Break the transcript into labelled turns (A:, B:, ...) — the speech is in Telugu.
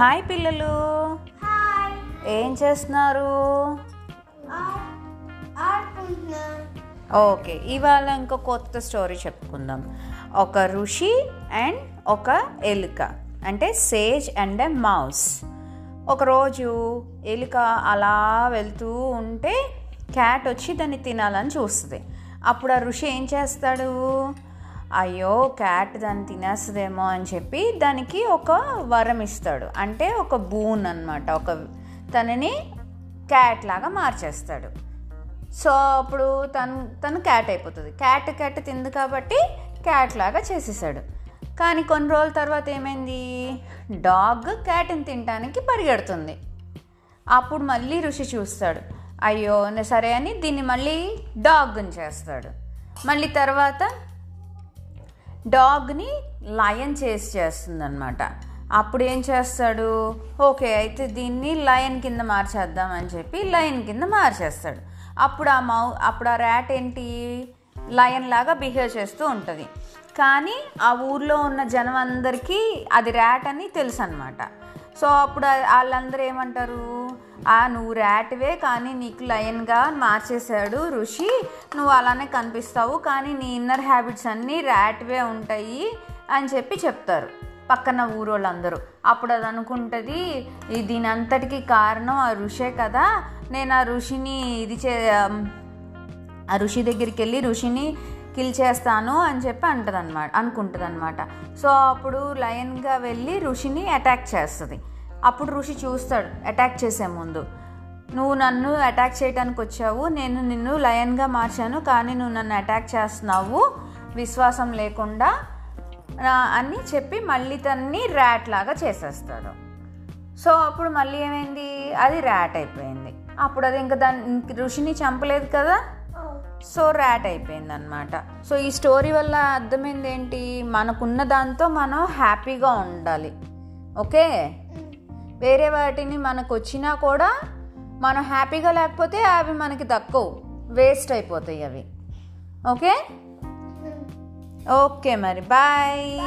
A: హాయ్ పిల్లలు. ఏం చేస్తున్నారు? ఓకే ఇవాళ ఇంకో కొత్త స్టోరీ చెప్పుకుందాం. ఒక ఋషి అండ్ ఒక ఎలుక అంటే సేజ్ అండ్ ఎ మౌస్. ఒకరోజు ఎలుక అలా వెళ్తూ ఉంటే క్యాట్ వచ్చి దాన్ని తినాలని చూస్తుంది. అప్పుడు ఆ ఋషి ఏం చేస్తాడు? అయ్యో క్యాట్ దాన్ని తినేస్తుందేమో అని చెప్పి దానికి ఒక వరం ఇస్తాడు. అంటే ఒక బూన్ అన్నమాట. ఒక తనని క్యాట్ లాగా మార్చేస్తాడు. సో అప్పుడు తను తను క్యాట్ అయిపోతుంది. క్యాట్ క్యాట్ తింది కాబట్టి క్యాట్ లాగా చేసేసాడు. కానీ కొన్ని రోజుల తర్వాత ఏమైంది? డాగ్ క్యాట్ని తినడానికి పరిగెడుతుంది. అప్పుడు మళ్ళీ ఋషి చూస్తాడు. అయ్యో సరే అని దీన్ని మళ్ళీ డాగ్ని చేస్తాడు. మళ్ళీ తర్వాత డాగ్ని లయన్ చేసి చేస్తుంది అనమాట అప్పుడు ఏం చేస్తాడు? ఓకే అయితే దీన్ని లయన్ కింద మార్చేద్దాం అని చెప్పి లయన్ కింద మార్చేస్తాడు. అప్పుడు ఆ మౌ అప్పుడు ఆ ర్యాట్ ఏంటి? లయన్ లాగా బిహేవ్ చేస్తూ ఉంటుంది. కానీ ఆ ఊర్లో ఉన్న జనం అందరికీ అది ర్యాట్ అని తెలుసు అనమాట సో అప్పుడు వాళ్ళందరూ ఏమంటారు? ఆ నువ్వు ర్యాట్వే కానీ నీకు లయన్గా మార్చేశాడు ఋషి. నువ్వు అలానే కనిపిస్తావు కానీ నీ ఇన్నర్ హ్యాబిట్స్ అన్నీ ర్యాట్వే ఉంటాయి అని చెప్పి చెప్తారు పక్కన ఊరోళ్ళందరూ. అప్పుడు అది అనుకుంటుంది దీని అంతటికి కారణం ఆ ఋషే కదా. నేను ఆ ఋషిని ఇది చే ఆ ఋషి దగ్గరికి వెళ్ళి ఋషిని కిల్ చేస్తాను అని చెప్పి అంటదనమాట అనుకుంటుంది అనమాట సో అప్పుడు లయన్గా వెళ్ళి ఋషిని అటాక్ చేస్తుంది. అప్పుడు ఋషి చూస్తాడు అటాక్ చేసే ముందు. నువ్వు నన్ను అటాక్ చేయడానికి వచ్చావు నేను నిన్ను లయన్గా మార్చాను కానీ నువ్వు నన్ను అటాక్ చేస్తున్నావు విశ్వాసం లేకుండా అని చెప్పి మళ్ళీ తన్ని ర్యాట్ లాగా చేసేస్తాడు. సో అప్పుడు మళ్ళీ ఏమైంది? అది ర్యాట్ అయిపోయింది. అప్పుడు అది ఇంకా దాని ఋషిని చంపలేదు కదా? సో ర్యాట్ అయిపోయింది అనమాట సో ఈ స్టోరీ వల్ల అర్థమైంది ఏంటి? మనకున్న దాంతో మనం హ్యాపీగా ఉండాలి. ఓకే? వేరే వాటిని మనకు వచ్చినా కూడా మనం హ్యాపీగా లేకపోతే అవి మనకి దక్కవు. వేస్ట్ అయిపోతాయి అవి. ఓకే? ఓకే మరి. బాయ్.